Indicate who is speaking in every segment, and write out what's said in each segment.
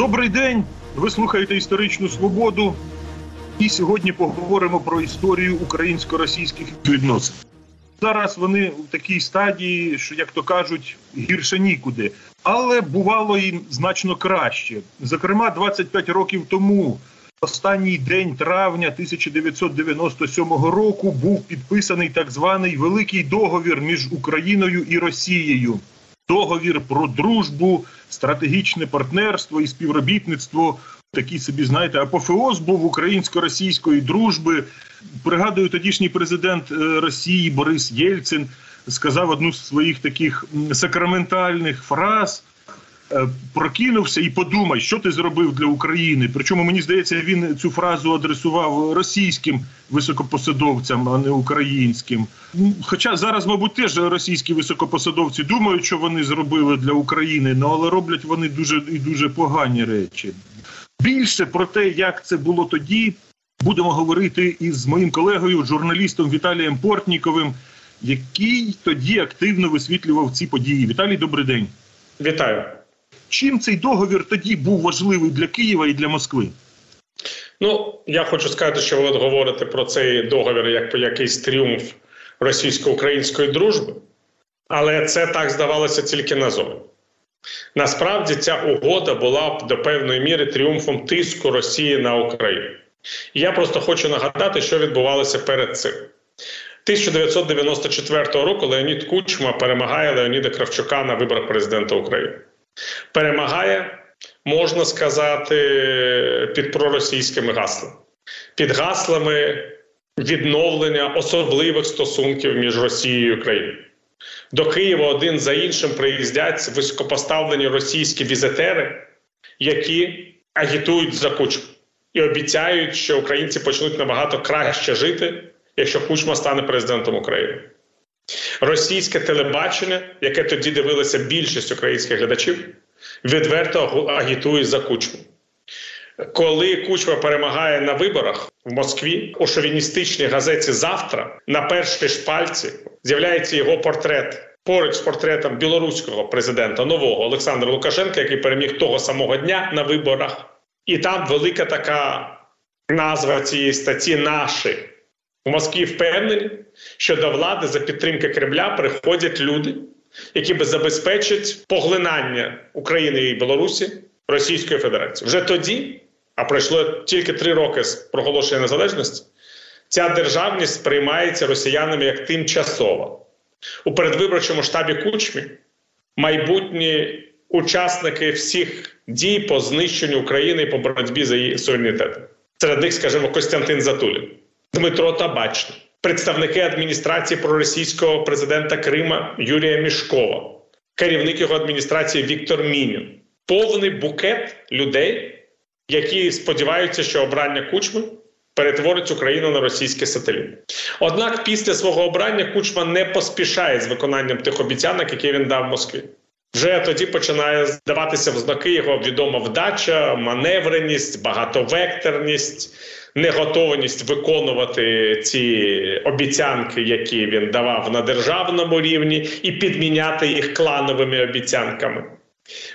Speaker 1: Добрий день. Ви слухаєте історичну свободу. І сьогодні поговоримо про історію українсько-російських відносин. Зараз вони в такій стадії, що, як то кажуть, гірше нікуди. Але бувало їм значно краще. Зокрема, 25 років тому, останній день травня 1997 року, був підписаний так званий Великий договір між Україною і Росією. Договір про дружбу, стратегічне партнерство і співробітництво. Такий собі, знаєте, апофеоз був українсько-російської дружби. Пригадую, тодішній президент е, Росії Борис Єльцин сказав одну з своїх таких сакраментальних фраз. Е, прокинувся і подумай, що ти зробив для України. Причому мені здається, він цю фразу адресував російським високопосадовцям, а не українським. Хоча зараз, мабуть, теж російські високопосадовці думають, що вони зробили для України, ну, але роблять вони дуже і дуже погані речі. Більше про те, як це було тоді, будемо говорити із моїм колегою, журналістом Віталієм Портніковим, який тоді активно висвітлював ці події. Віталій, добрий день.
Speaker 2: Вітаю.
Speaker 1: Чим цей договір тоді був важливий для Києва і для Москви?
Speaker 2: Ну я хочу сказати, що ви говорите про цей договір як про якийсь тріумф російсько-української дружби, але це так здавалося тільки назовні. Насправді ця угода була до певної міри тріумфом тиску Росії на Україну. І я просто хочу нагадати, що відбувалося перед цим. 1994 року Леонід Кучма перемагає Леоніда Кравчука на виборах президента України. Перемагає, можна сказати, під проросійськими гаслами, під гаслами відновлення особливих стосунків між Росією і Україною. До Києва один за іншим приїздять високопоставлені російські візитери, які агітують за кучму і обіцяють, що українці почнуть набагато краще жити, якщо Кучма стане президентом України. Російське телебачення, яке тоді дивилося більшість українських глядачів, відверто агітує за кучму. Коли Кучма перемагає на виборах в Москві у шовіністичній газеті Завтра на першій шпальці з'являється його портрет поруч з портретом білоруського президента нового Олександра Лукашенка, який переміг того самого дня на виборах. І там велика така назва цієї статті наші. У Москві впевнені, що до влади за підтримки Кремля приходять люди, які би забезпечать поглинання України і Білорусі Російської Федерації. Вже тоді, а пройшло тільки три роки з проголошення незалежності, ця державність сприймається росіянами як тимчасова. У передвиборчому штабі Кучмі майбутні учасники всіх дій по знищенню України і по боротьбі за її суверенітет. Серед них, скажімо, Костянтин Затулін, Дмитро Табачний, представники адміністрації проросійського президента Крима Юрія Мішкова, керівник його адміністрації Віктор Мінін. Повний букет людей, які сподіваються, що обрання кучми перетворить Україну на російський сателіт. Однак, після свого обрання Кучма не поспішає з виконанням тих обіцянок, які він дав Москві. Вже тоді починає здаватися в знаки його відома вдача, маневреність, багатовекторність, неготовність виконувати ці обіцянки, які він давав на державному рівні, і підміняти їх клановими обіцянками.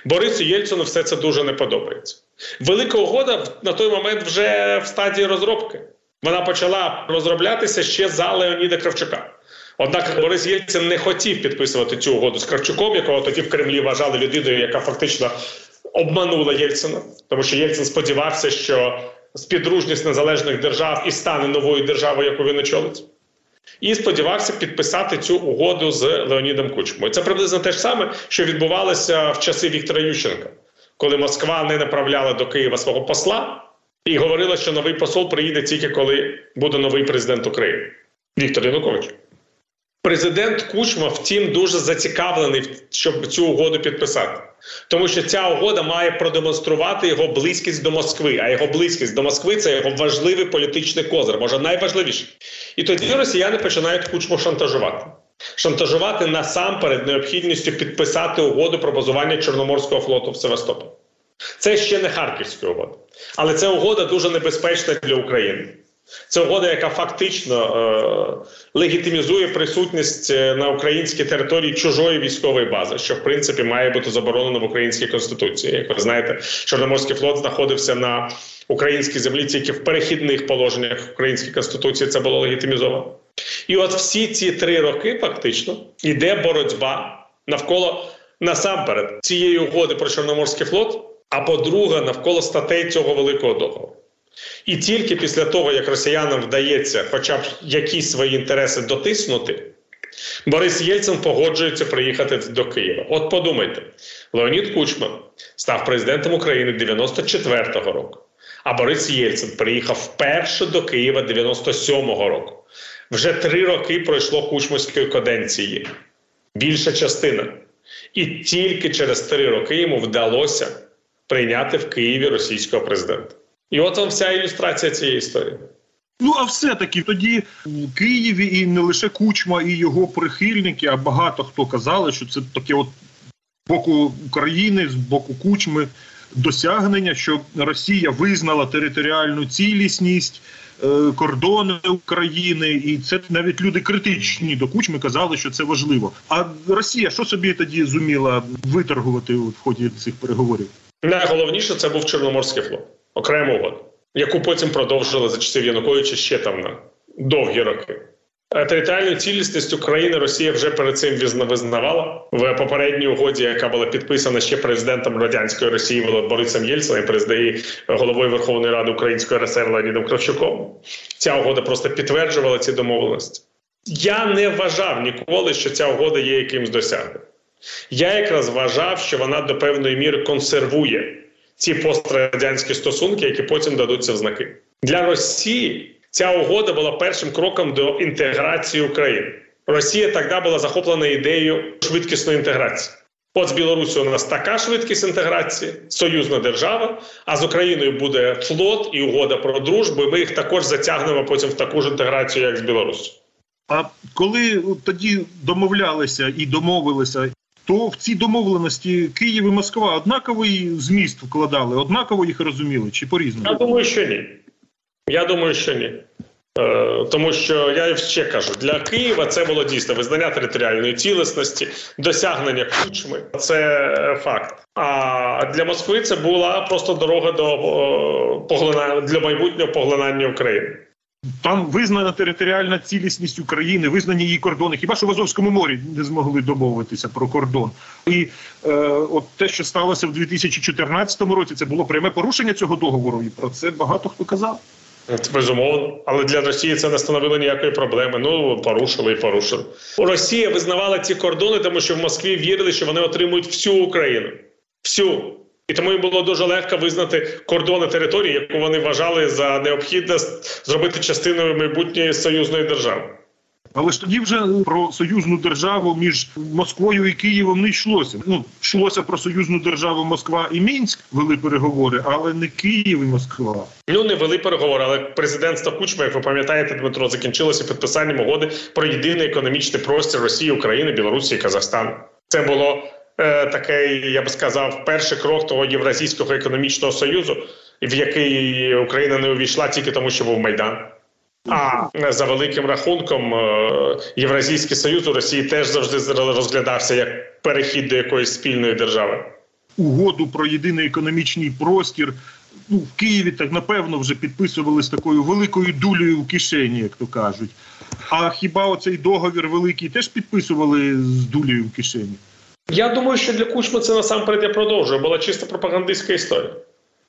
Speaker 2: Борису Єльцину все це дуже не подобається. Велика угода на той момент вже в стадії розробки. Вона почала розроблятися ще за Леоніда Кравчука. Однак Борис Єльцин не хотів підписувати цю угоду з Кравчуком, якого тоді в Кремлі вважали людиною, яка фактично обманула Єльцина, тому що Єльцин сподівався, що співдружність незалежних держав і стане новою державою, яку він очолить. І сподівався підписати цю угоду з Леонідом Кучмою. Це приблизно те ж саме, що відбувалося в часи Віктора Ющенка, коли Москва не направляла до Києва свого посла і говорила, що новий посол приїде тільки коли буде новий президент України Віктор Янукович. Президент Кучма, втім, дуже зацікавлений, щоб цю угоду підписати, тому що ця угода має продемонструвати його близькість до Москви. А його близькість до Москви це його важливий політичний козир, може найважливіший. І тоді росіяни починають кучму шантажувати. Шантажувати насамперед необхідністю підписати угоду про базування Чорноморського флоту в Севастополі. Це ще не Харківська угода, але ця угода дуже небезпечна для України. Це угода, яка фактично е, легітимізує присутність е, на українській території чужої військової бази, що в принципі має бути заборонено в українській конституції. Як ви знаєте, Чорноморський флот знаходився на українській землі тільки в перехідних положеннях української конституції. Це було легітимізовано. І от всі ці три роки фактично йде боротьба навколо насамперед цієї угоди про Чорноморський флот. А по-друге, навколо статей цього великого договору. І тільки після того, як росіянам вдається, хоча б якісь свої інтереси дотиснути, Борис Єльцин погоджується приїхати до Києва. От подумайте, Леонід Кучман став президентом України 94-го року, а Борис Єльцин приїхав вперше до Києва 97-го року. Вже три роки пройшло Кучманської каденції, більша частина. І тільки через три роки йому вдалося прийняти в Києві російського президента. І от вам вся ілюстрація цієї історії.
Speaker 1: Ну а все-таки тоді в Києві і не лише Кучма, і його прихильники, а багато хто казали, що це таке от з боку України, з боку Кучми досягнення, що Росія визнала територіальну цілісність. е, Кордони України, і це навіть люди критичні до кучми казали, що це важливо. А Росія що собі тоді зуміла виторгувати в ході цих переговорів?
Speaker 2: Найголовніше це був Чорноморський флот, окрема угода, яку потім продовжили за часів Януковича ще там на довгі роки. Е, Територіальну цілісність України Росія вже перед цим визнавала в попередній угоді, яка була підписана ще президентом радянської Росії Борисом Єльцином і президії головою Верховної Ради Української РСР Леонідом Кравчуком. Ця угода просто підтверджувала ці домовленості. Я не вважав ніколи, що ця угода є якимсь досягненням. Я якраз вважав, що вона до певної міри консервує ці пострадянські стосунки, які потім дадуться в знаки. Для Росії ця угода була першим кроком до інтеграції України. Росія тоді була захоплена ідеєю швидкісної інтеграції. От з Білорусі у нас така швидкість інтеграції, союзна держава. А з Україною буде флот і угода про дружбу. і Ми їх також затягнемо потім в таку ж інтеграцію, як з Білорусі.
Speaker 1: А коли тоді домовлялися і домовилися, то в ці домовленості Київ і Москва однаковий зміст вкладали, однаково їх розуміли чи по-різному?
Speaker 2: Я думаю, що ні. Я думаю, що ні. Е, тому що я ще кажу, для Києва це було дійсно визнання територіальної цілісності, досягнення кучми. Це факт. А для Москви це була просто дорога до е, поглина для майбутнього поглинання України.
Speaker 1: Там визнана територіальна цілісність України, визнані її кордони. Хіба що в Азовському морі не змогли домовитися про кордон? І е, от те, що сталося в 2014 році, це було пряме порушення цього договору, і про це багато хто казав.
Speaker 2: Це Безумовно, але для Росії це не становило ніякої проблеми. Ну порушили і порушили. Росія визнавала ці кордони, тому що в Москві вірили, що вони отримують всю Україну. Всю. І тому їм було дуже легко визнати кордони території, яку вони вважали за необхідне зробити частиною майбутньої союзної держави.
Speaker 1: Але ж тоді вже про союзну державу між Москвою і Києвом не йшлося. Ну йшлося про союзну державу Москва і Мінськ, вели переговори, але не Київ і Москва.
Speaker 2: Ну не вели переговори, але президентство Кучма, як ви пам'ятаєте, Дмитро, закінчилося підписанням угоди про єдиний економічний простір Росії, України, Білорусі і Казахстану. Це було такий, я би сказав, перший крок того Євразійського економічного союзу, в який Україна не увійшла тільки тому, що був Майдан. А за великим рахунком, е, Євразійський союз у Росії теж завжди розглядався як перехід до якоїсь спільної держави.
Speaker 1: Угоду про єдиний економічний простір. Ну, в Києві так напевно вже підписували з такою великою дулею в кишені, як то кажуть. А хіба оцей договір великий теж підписували з дулею в кишені?
Speaker 2: Я думаю, що для Кучми це насамперед я продовжує. Була чисто пропагандистська історія.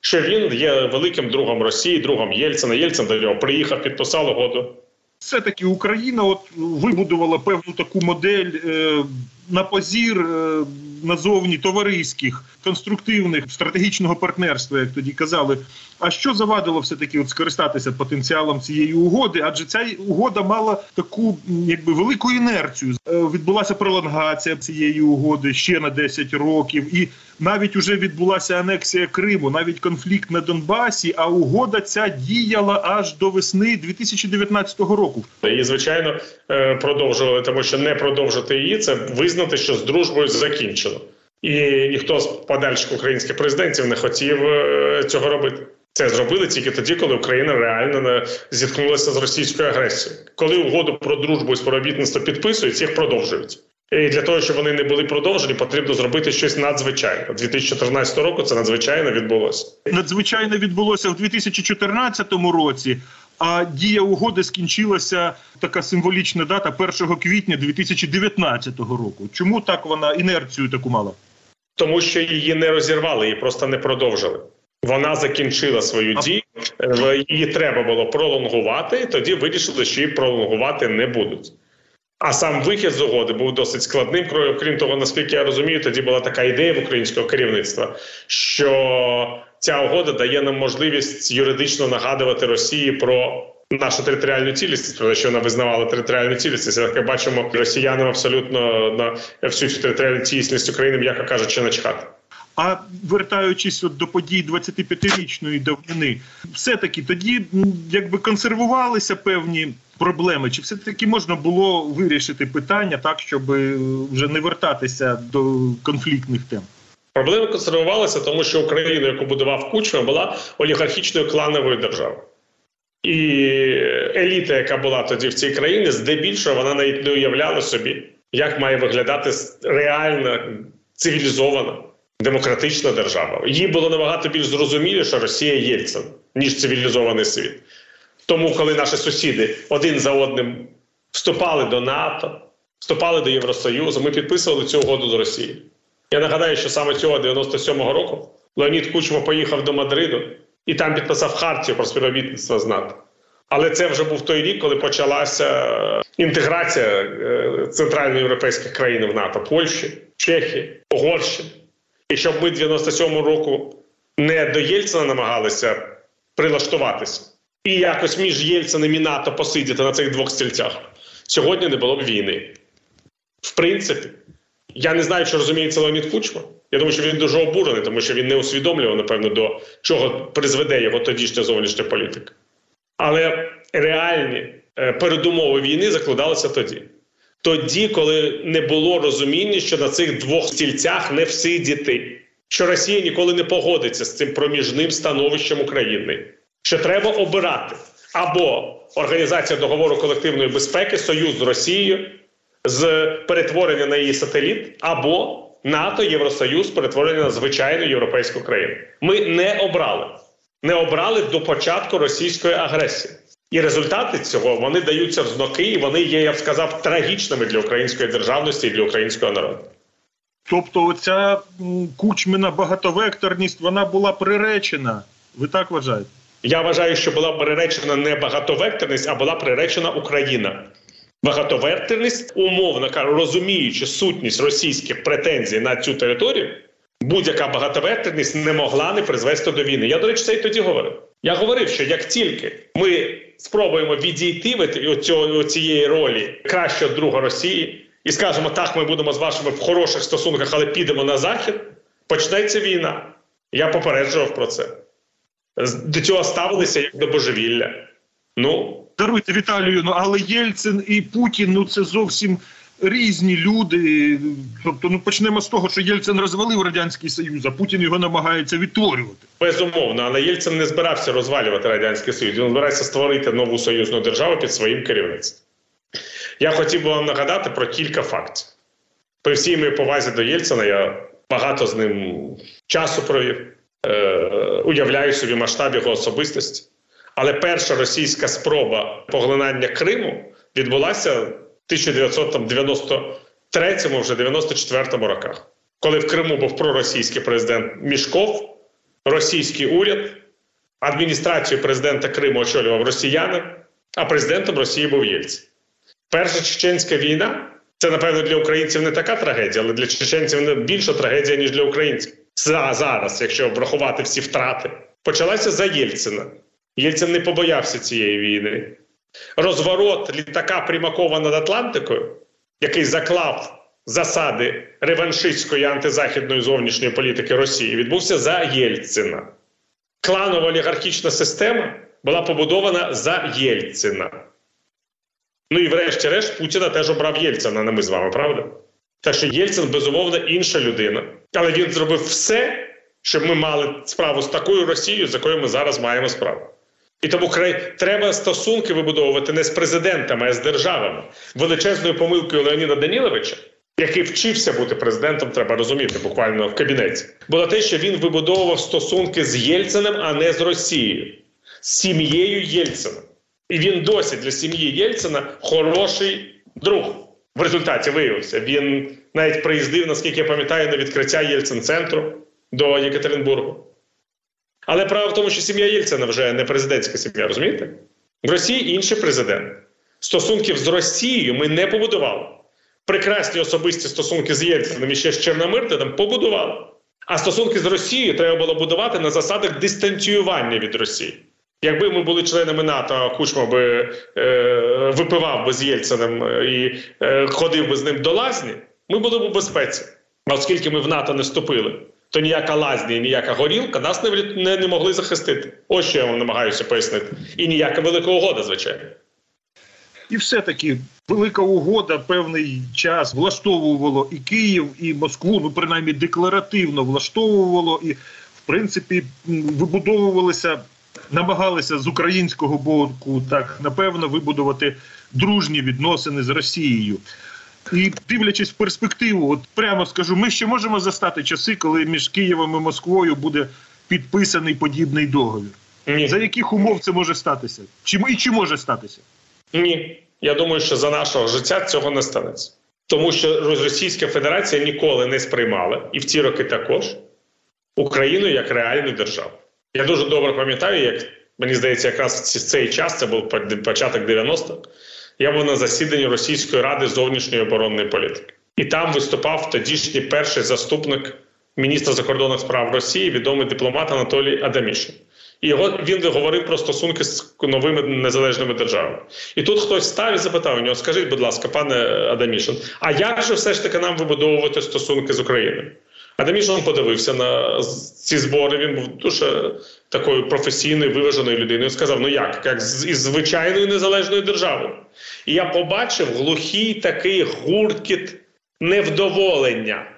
Speaker 2: Що він є великим другом Росії, другом Єльцина. Єльцин до нього приїхав, підписав угоду.
Speaker 1: Все-таки Україна от вибудувала певну таку модель е, на позір е, назовні товариських, конструктивних стратегічного партнерства, як тоді казали. А що завадило все таки от скористатися потенціалом цієї угоди? Адже ця угода мала таку якби велику інерцію. Е, відбулася пролонгація цієї угоди ще на 10 років, і навіть уже відбулася анексія Криму, навіть конфлікт на Донбасі. А угода ця діяла аж до весни 2019 року.
Speaker 2: І звичайно е, продовжували, тому що не продовжити її це визнати, що з дружбою закінчено. І ніхто з подальших українських президентів не хотів е, цього робити. Це зробили тільки тоді, коли Україна реально зіткнулася з російською агресією. Коли угоду про дружбу і співробітництво підписують, їх продовжують. І для того, щоб вони не були продовжені, потрібно зробити щось надзвичайне. 2014 року це надзвичайно відбулося.
Speaker 1: Надзвичайно відбулося в 2014 році. А дія угоди скінчилася така символічна дата 1 квітня 2019 року. Чому так вона інерцію таку мала?
Speaker 2: Тому що її не розірвали, її просто не продовжили. Вона закінчила свою дію, її треба було пролонгувати. і Тоді вирішили, що її пролонгувати не будуть. А сам вихід з угоди був досить складним. Крім того, наскільки я розумію, тоді була така ідея в українського керівництва, що ця угода дає нам можливість юридично нагадувати Росії про нашу територіальну цілісність, про що вона визнавала територіальну цілісність. Як бачимо, росіянам абсолютно на всю цю територіальну цілісність України, м'яко кажучи, начхати.
Speaker 1: А вертаючись от до подій 25-річної давнини, все таки тоді якби консервувалися певні проблеми, чи все таки можна було вирішити питання так, щоб вже не вертатися до конфліктних тем?
Speaker 2: Проблеми консервувалися, тому що Україна, яку будував Кучма, була олігархічною клановою державою. І еліта, яка була тоді в цій країні, здебільшого вона навіть не уявляла собі, як має виглядати реальна цивілізована демократична держава. Їй було набагато більш зрозуміліше Росія Єльцин, ніж цивілізований світ. Тому, коли наші сусіди один за одним вступали до НАТО, вступали до Євросоюзу, ми підписували цю угоду з Росією. Я нагадаю, що саме цього 97-го року Леонід Кучма поїхав до Мадриду і там підписав хартію про співробітництво з НАТО. Але це вже був той рік, коли почалася інтеграція е, центральноєвропейських країн в НАТО Польщі, Чехії, Угорщини. І щоб ми 97-го року не до Єльцина намагалися прилаштуватися і якось між Єльциним і НАТО посидіти на цих двох стільцях, сьогодні не було б війни. В принципі, я не знаю, чи розуміє це Леонід Кучма. Я думаю, що він дуже обурений, тому що він не усвідомлював, напевно, до чого призведе його тодішня зовнішня політика. Але реальні е, передумови війни закладалися тоді. Тоді, коли не було розуміння, що на цих двох стільцях не всидіти, що Росія ніколи не погодиться з цим проміжним становищем України, що треба обирати або Організація договору колективної безпеки, Союз з Росією з перетворення на її сателіт, або НАТО, Євросоюз, перетворення на звичайну європейську країну. Ми не обрали, не обрали до початку російської агресії. І результати цього вони даються в знаки, і вони є, я б сказав, трагічними для української державності і для українського народу.
Speaker 1: Тобто, оця кучмина багатовекторність вона була приречена. Ви так вважаєте?
Speaker 2: Я вважаю, що була приречена не багатовекторність, а була приречена Україна. Багатовекторність, умовно кажу, розуміючи сутність російських претензій на цю територію, будь-яка багатовекторність не могла не призвести до війни. Я, до речі, це і тоді говорив. Я говорив, що як тільки ми спробуємо відійти від цієї ролі кращого друга Росії і скажемо, так, ми будемо з вашими в хороших стосунках, але підемо на захід, почнеться війна. Я попереджував про це. До цього ставилися як до божевілля. Ну
Speaker 1: даруйте Віталію, ну але Єльцин і Путін ну це зовсім різні люди. Тобто, ну почнемо з того, що Єльцин розвалив радянський союз, а Путін його намагається відтворювати.
Speaker 2: Безумовно, але Єльцин не збирався розвалювати радянський союз. Він збирається створити нову союзну державу під своїм керівництвом. Я хотів би вам нагадати про кілька фактів. При всій моїй повазі до Єльцина я багато з ним часу провів, е, уявляю собі масштаб його особистості. Але перша російська спроба поглинання Криму відбулася 1993 вже 94 роках, коли в Криму був проросійський президент Мішков, російський уряд, адміністрацію президента Криму очолював росіянин, а президентом Росії був Єльцин. Перша чеченська війна це, напевно, для українців не така трагедія, але для чеченців не більша трагедія, ніж для українців. За, Зараз, якщо врахувати всі втрати, почалася за Єльцина. Єльцин не побоявся цієї війни розворот літака Примакова над Атлантикою, який заклав засади реваншистської антизахідної зовнішньої політики Росії, відбувся за Єльцина. Кланова олігархічна система була побудована за Єльцина. Ну і врешті-решт Путіна теж обрав Єльцина, не ми з вами, правда? Так що Єльцин, безумовно, інша людина. Але він зробив все щоб ми мали справу з такою Росією, з якою ми зараз маємо справу. І тому край треба стосунки вибудовувати не з президентами, а з державами. Величезною помилкою Леоніда Даніловича, який вчився бути президентом, треба розуміти, буквально в кабінеті, було те, що він вибудовував стосунки з Єльциним, а не з Росією, з сім'єю Єльцина. І він досі для сім'ї Єльцина хороший друг. В результаті виявився. Він навіть приїздив, наскільки я пам'ятаю, на відкриття Єльцин-центру до Єкатеринбургу. Але право в тому, що сім'я Єльцина вже не президентська сім'я, розумієте? В Росії інший президент. Стосунків з Росією ми не побудували. Прекрасні особисті стосунки з Єльцином і ще з Чорномирдином побудували. А стосунки з Росією треба було будувати на засадах дистанціювання від Росії. Якби ми були членами НАТО, Кучма би е, випивав би з Єльциним і е, ходив би з ним до лазні, ми були б у безпеці. Оскільки ми в НАТО не вступили, то ніяка лазня ніяка горілка нас не, не, не могли захистити. Ось що я вам намагаюся пояснити. І ніяка велика угода, звичайно.
Speaker 1: І все-таки велика угода певний час влаштовувало і Київ, і Москву, ну принаймні декларативно влаштовувало, і в принципі вибудовувалися, намагалися з українського боку так напевно вибудувати дружні відносини з Росією. І дивлячись в перспективу, от прямо скажу, ми ще можемо застати часи, коли між Києвом і Москвою буде підписаний подібний договір.
Speaker 2: Ні.
Speaker 1: За яких умов це може статися? Чи і чи може статися?
Speaker 2: Ні. Я думаю, що за нашого життя цього не станеться. Тому що Російська Федерація ніколи не сприймала, і в ці роки також, Україну як реальну державу. Я дуже добре пам'ятаю, як мені здається, якраз в цей час це був початок 90-х, я був на засіданні Російської ради зовнішньої оборонної політики. І там виступав тодішній перший заступник міністра закордонних справ Росії, відомий дипломат Анатолій Адамішин. І його він говорив про стосунки з новими незалежними державами. І тут хтось став і запитав у нього: скажіть, будь ласка, пане Адамішин, а як же все ж таки нам вибудовувати стосунки з Україною? Адамішин подивився на ці збори. Він був дуже такою професійною, виваженою людиною. Сказав: Ну як, як із звичайною незалежною державою? І я побачив глухий такий гуркіт невдоволення.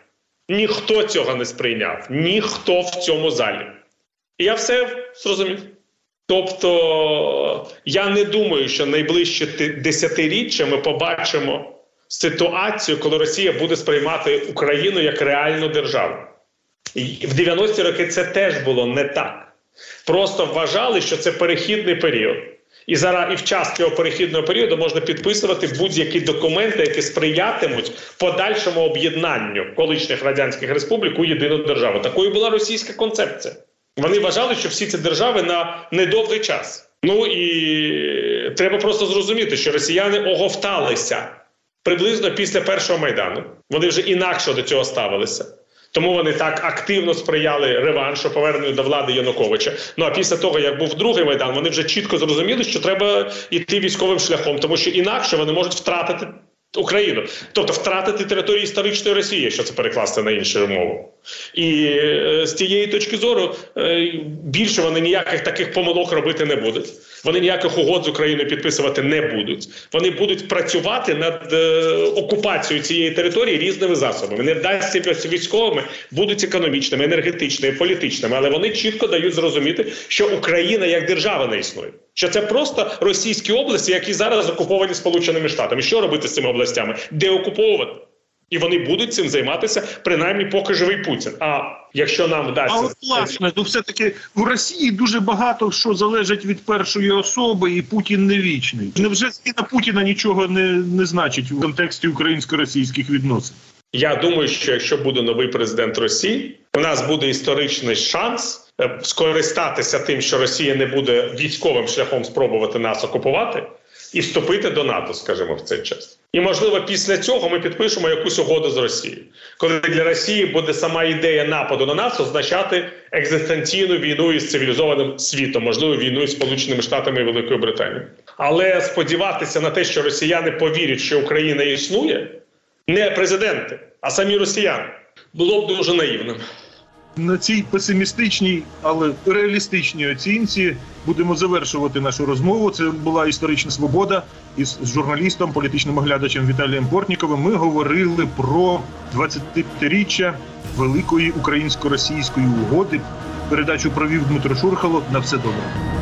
Speaker 2: Ніхто цього не сприйняв, ніхто в цьому залі. І я все зрозумів. Тобто, я не думаю, що найближче десятиріччя ми побачимо ситуацію, коли Росія буде сприймати Україну як реальну державу. І в 90-ті роки це теж було не так. Просто вважали, що це перехідний період. І зараз і в час цього перехідного періоду можна підписувати будь-які документи, які сприятимуть подальшому об'єднанню колишніх радянських республік у єдину державу. Такою була російська концепція. Вони вважали, що всі ці держави на недовгий час. Ну і треба просто зрозуміти, що росіяни оговталися приблизно після першого майдану. Вони вже інакше до цього ставилися. Тому вони так активно сприяли реваншу, поверненню до влади Януковича. Ну а після того, як був другий майдан, вони вже чітко зрозуміли, що треба йти військовим шляхом, тому що інакше вони можуть втратити Україну, тобто втратити територію історичної Росії, що це перекласти на іншу мову. І е, з цієї точки зору е, більше вони ніяких таких помилок робити не будуть. Вони ніяких угод з Україною підписувати не будуть. Вони будуть працювати над е, окупацією цієї території різними засобами. Не вдасться військовими, будуть економічними, енергетичними, політичними, але вони чітко дають зрозуміти, що Україна як держава не існує. Що це просто російські області, які зараз окуповані Сполученими Штатами. Що робити з цими областями? Де окуповувати? І вони будуть цим займатися принаймні, поки живий Путін. А якщо нам вдасться
Speaker 1: А от, власне, ну все таки в Росії дуже багато що залежить від першої особи, і Путін не вічний. Невже зміна Путіна нічого не, не значить в контексті українсько-російських відносин?
Speaker 2: Я думаю, що якщо буде новий президент Росії, у нас буде історичний шанс е, скористатися тим, що Росія не буде військовим шляхом спробувати нас окупувати, і вступити до НАТО, скажімо, в цей час. І можливо, після цього ми підпишемо якусь угоду з Росією, коли для Росії буде сама ідея нападу на нас означати екзистенційну війну із цивілізованим світом, можливо, війну із Сполученими Штатами і Великою Британією. Але сподіватися на те, що росіяни повірять, що Україна існує, не президенти, а самі росіяни, було б дуже наївним.
Speaker 1: На цій песимістичній, але реалістичній оцінці будемо завершувати нашу розмову. Це була історична свобода із журналістом, політичним оглядачем Віталієм Портніковим. Ми говорили про 25-річчя великої українсько-російської угоди. Передачу провів Дмитро Шурхало. На все добре.